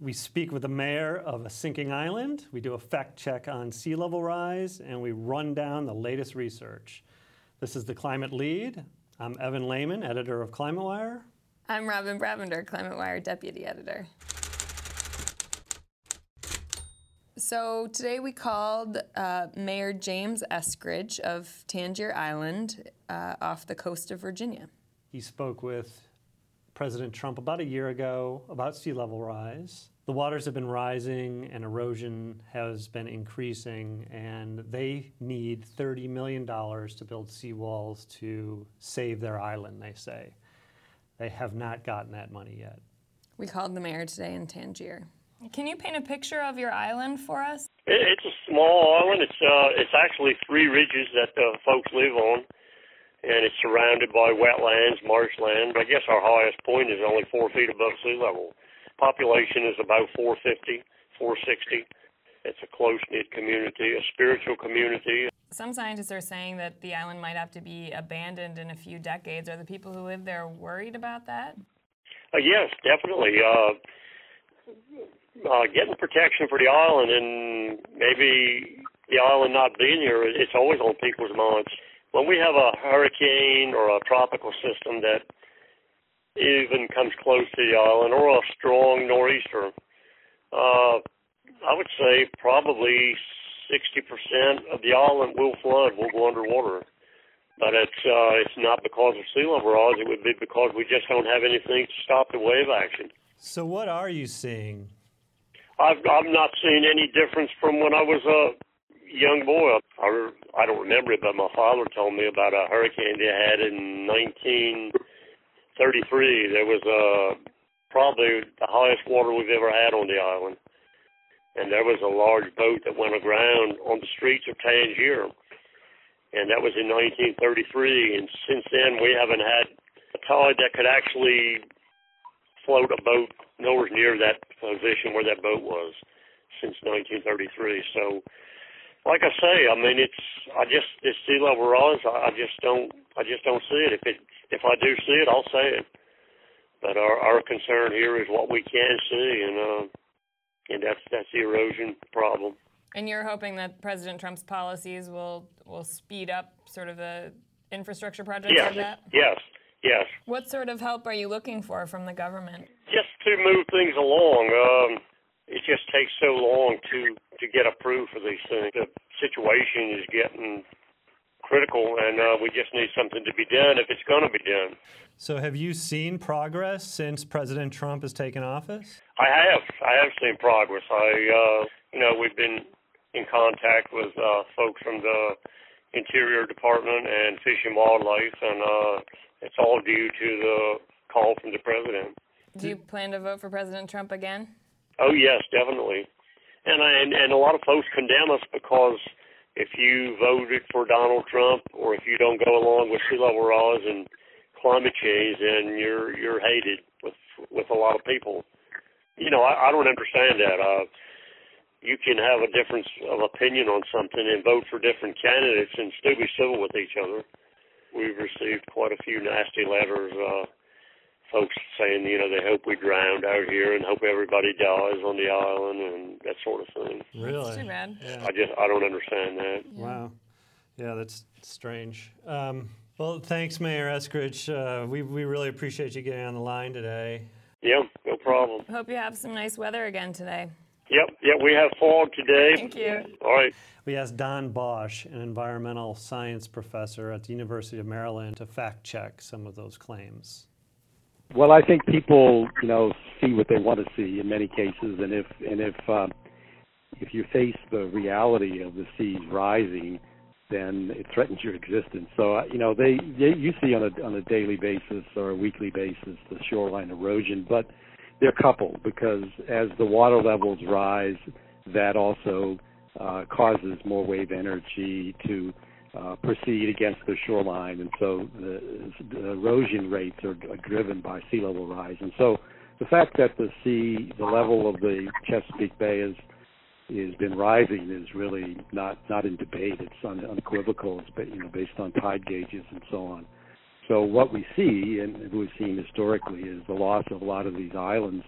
we speak with the mayor of a sinking island, we do a fact check on sea level rise, and we run down the latest research. This is the Climate Lead. I'm Evan Lehmann, editor of ClimateWire. I'm Robin Bravender, ClimateWire deputy editor. So today we called uh, Mayor James Eskridge of Tangier Island uh, off the coast of Virginia. He spoke with President Trump about a year ago about sea level rise. The waters have been rising and erosion has been increasing, and they need $30 million to build seawalls to save their island, they say. They have not gotten that money yet. We called the mayor today in Tangier. Can you paint a picture of your island for us? It's a small island. It's uh, it's actually three ridges that the folks live on, and it's surrounded by wetlands, marshland. But I guess our highest point is only four feet above sea level. Population is about 450, 460. It's a close knit community, a spiritual community. Some scientists are saying that the island might have to be abandoned in a few decades. Are the people who live there worried about that? Uh, yes, definitely. Uh, uh, getting protection for the island and maybe the island not being here, it's always on people's minds. When we have a hurricane or a tropical system that even comes close to the island or a strong nor'easter, uh, I would say probably 60% of the island will flood, will go underwater. But it's uh, it's not because of sea level rise. It would be because we just don't have anything to stop the wave action. So, what are you seeing I've I've not seeing any difference from when I was a young boy. I I don't remember it, but my father told me about a hurricane they had in 1933. There was uh probably the highest water we've ever had on the island, and there was a large boat that went aground on the streets of Tangier, and that was in 1933. And since then, we haven't had a tide that could actually float a boat nowhere near that position where that boat was since 1933. So, like I say, I mean, it's I just this sea level rise. I, I just don't I just don't see it. If it if I do see it, I'll say it. But our our concern here is what we can see, and uh, and that's that's the erosion problem. And you're hoping that President Trump's policies will will speed up sort of the infrastructure projects yes. like that? Yes. Yes. What sort of help are you looking for from the government? Just to move things along. Um, it just takes so long to to get approved for these things. The situation is getting critical, and uh, we just need something to be done if it's going to be done. So, have you seen progress since President Trump has taken office? I have. I have seen progress. I, uh, you know, we've been in contact with uh, folks from the Interior Department and Fish and Wildlife, and uh, it's all due to the call from the president. Do you plan to vote for President Trump again? Oh yes, definitely. And I, and and a lot of folks condemn us because if you voted for Donald Trump or if you don't go along with sea level rise and climate change, then you're you're hated with with a lot of people. You know, I, I don't understand that. Uh, you can have a difference of opinion on something and vote for different candidates and still be civil with each other we've received quite a few nasty letters, uh, folks saying, you know, they hope we drown out here and hope everybody dies on the island and that sort of thing. Really? That's too bad. Yeah. I just, I don't understand that. Wow. Yeah, that's strange. Um, well, thanks, Mayor Eskridge. Uh, we, we really appreciate you getting on the line today. Yeah, no problem. Hope you have some nice weather again today. Yep, yep, we have fog today. Thank you. All right. We asked Don Boesch, an environmental science professor at the University of Maryland, to fact check some of those claims. Well, I think people, you know, see what they want to see in many cases, and if and if um, if you face the reality of the seas rising, then it threatens your existence. So, uh, you know, they, they you see on a on a daily basis or a weekly basis the shoreline erosion, but they're coupled because as the water levels rise, that also uh, causes more wave energy to uh, proceed against the shoreline, and so the, the erosion rates are, are, driven by sea level rise. And so the fact that the sea, the level of the Chesapeake Bay is has been rising is really not not in debate. It's un, unequivocal. It's you know based on tide gauges and so on. So what we see, and we've seen historically, is the loss of a lot of these islands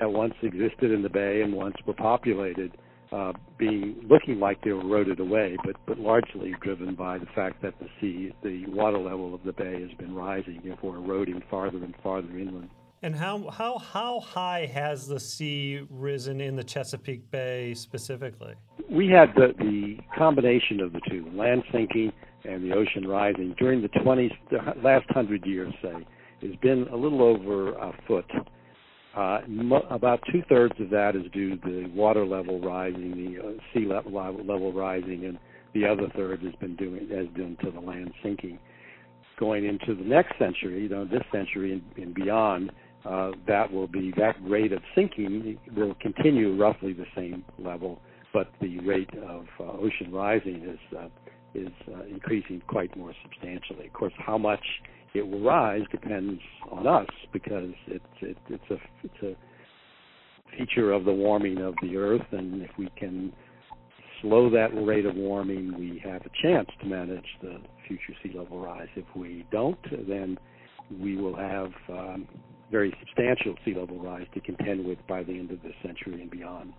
that once existed in the bay and once were populated uh, being looking like they were eroded away, but but largely driven by the fact that the sea, the water level of the bay has been rising, therefore eroding farther and farther inland. And how, how, how high has the sea risen in the Chesapeake Bay specifically? We had the, the combination of the two, land sinking and the ocean rising, during the 20s, the last 100 years, say, has been a little over a foot. Uh, mo- about two thirds of that is due to the water level rising, the uh, sea level, level rising, and the other third has been doing has due to the land sinking. Going into the next century, you know, this century and, and beyond, uh, that will be that rate of sinking will continue roughly the same level, but the rate of uh, ocean rising is uh, is increasing quite more substantially. Of course, how much it will rise depends on us because it's it, it's a it's a feature of the warming of the Earth, and if we can slow that rate of warming, we have a chance to manage the future sea level rise. If we don't, then we will have um, very substantial sea level rise to contend with by the end of this century and beyond.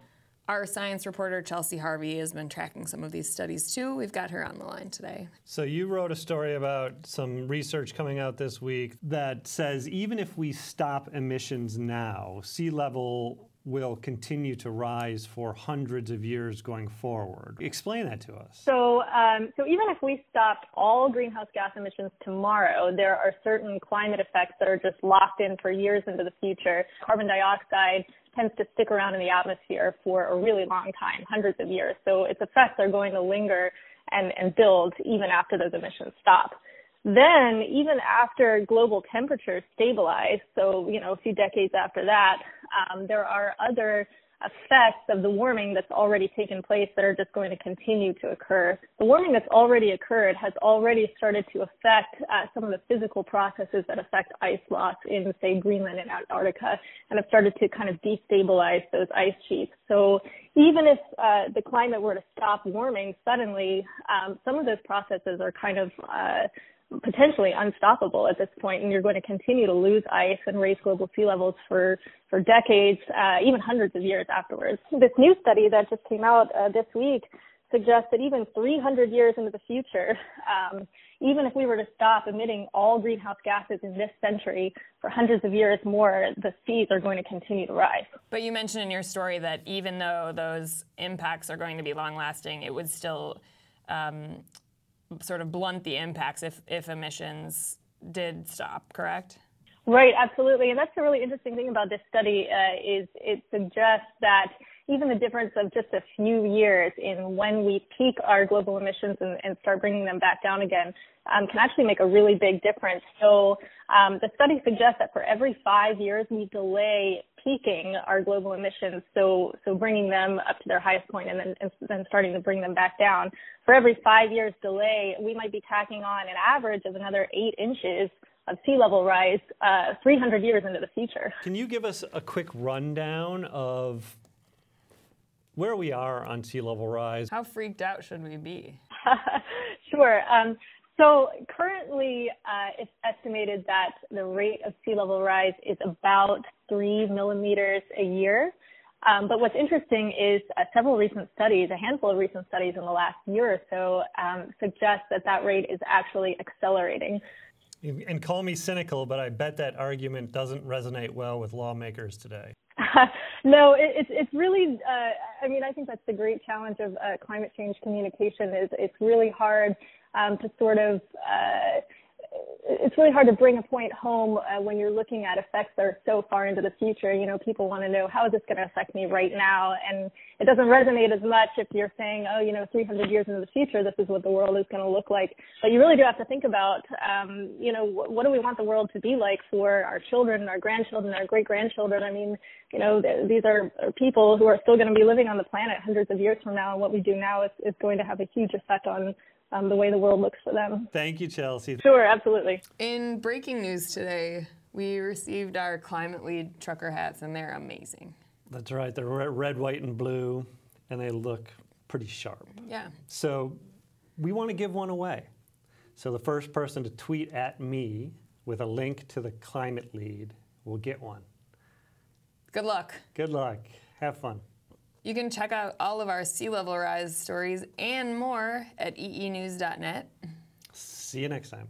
Our science reporter, Chelsea Harvey, has been tracking some of these studies too. We've got her on the line today. So, you wrote a story about some research coming out this week that says even if we stop emissions now, sea level will continue to rise for hundreds of years going forward. Explain that to us. So, um, so even if we stopped all greenhouse gas emissions tomorrow, there are certain climate effects that are just locked in for years into the future. Carbon dioxide tends to stick around in the atmosphere for a really long time, hundreds of years. So its effects are going to linger and, and build even after those emissions stop. Then, even after global temperatures stabilize, so you know a few decades after that, um, there are other effects of the warming that's already taken place that are just going to continue to occur. The warming that's already occurred has already started to affect uh, some of the physical processes that affect ice loss in, say, Greenland and Antarctica, and have started to kind of destabilize those ice sheets. So even if uh, the climate were to stop warming suddenly, um, some of those processes are kind of uh, potentially unstoppable at this point, and you're going to continue to lose ice and raise global sea levels for for decades, uh, even hundreds of years afterwards. This new study that just came out uh, this week suggests that even 300 years into the future, um, even if we were to stop emitting all greenhouse gases in this century for hundreds of years more, the seas are going to continue to rise. But you mentioned in your story that even though those impacts are going to be long lasting, it would still um, sort of blunt the impacts if, if emissions did stop, correct? Right, absolutely. And that's the really interesting thing about this study uh, is it suggests that even the difference of just a few years in when we peak our global emissions and, and start bringing them back down again um, can actually make a really big difference. So um, the study suggests that for every five years we delay peaking our global emissions, so so bringing them up to their highest point and then and then starting to bring them back down. For every five years delay, we might be tacking on an average of another eight inches of sea level rise uh, 300 years into the future. Can you give us a quick rundown of where we are on sea level rise. How freaked out should we be? sure. Um, so currently, uh, it's estimated that the rate of sea level rise is about three millimeters a year. Um, but what's interesting is uh, several recent studies, a handful of recent studies in the last year or so, um, suggest that that rate is actually accelerating. And call me cynical, but I bet that argument doesn't resonate well with lawmakers today. no, it, it's it's really. Uh, I mean, I think that's the great challenge of uh, climate change communication. Is it's really hard um, to sort of uh, it's really hard to bring a point home uh, when you're looking at effects that are so far into the future. You know, people want to know how is this going to affect me right now, and it doesn't resonate as much if you're saying, oh, you know, 300 years into the future, this is what the world is going to look like. But you really do have to think about, um, you know, wh- what do we want the world to be like for our children, our grandchildren, our great grandchildren? I mean, you know, th- these are, are people who are still going to be living on the planet hundreds of years from now, and what we do now is, is going to have a huge effect on um, the way the world looks for them. Thank you, Chelsea. Sure, absolutely. In breaking news today, we received our Climate Lead trucker hats, and they're amazing. That's right. They're red, white, and blue, and they look pretty sharp. Yeah. So we want to give one away. So the first person to tweet at me with a link to the Climate Lead will get one. Good luck. Good luck. Have fun. You can check out all of our sea level rise stories and more at eenews.net. See you next time.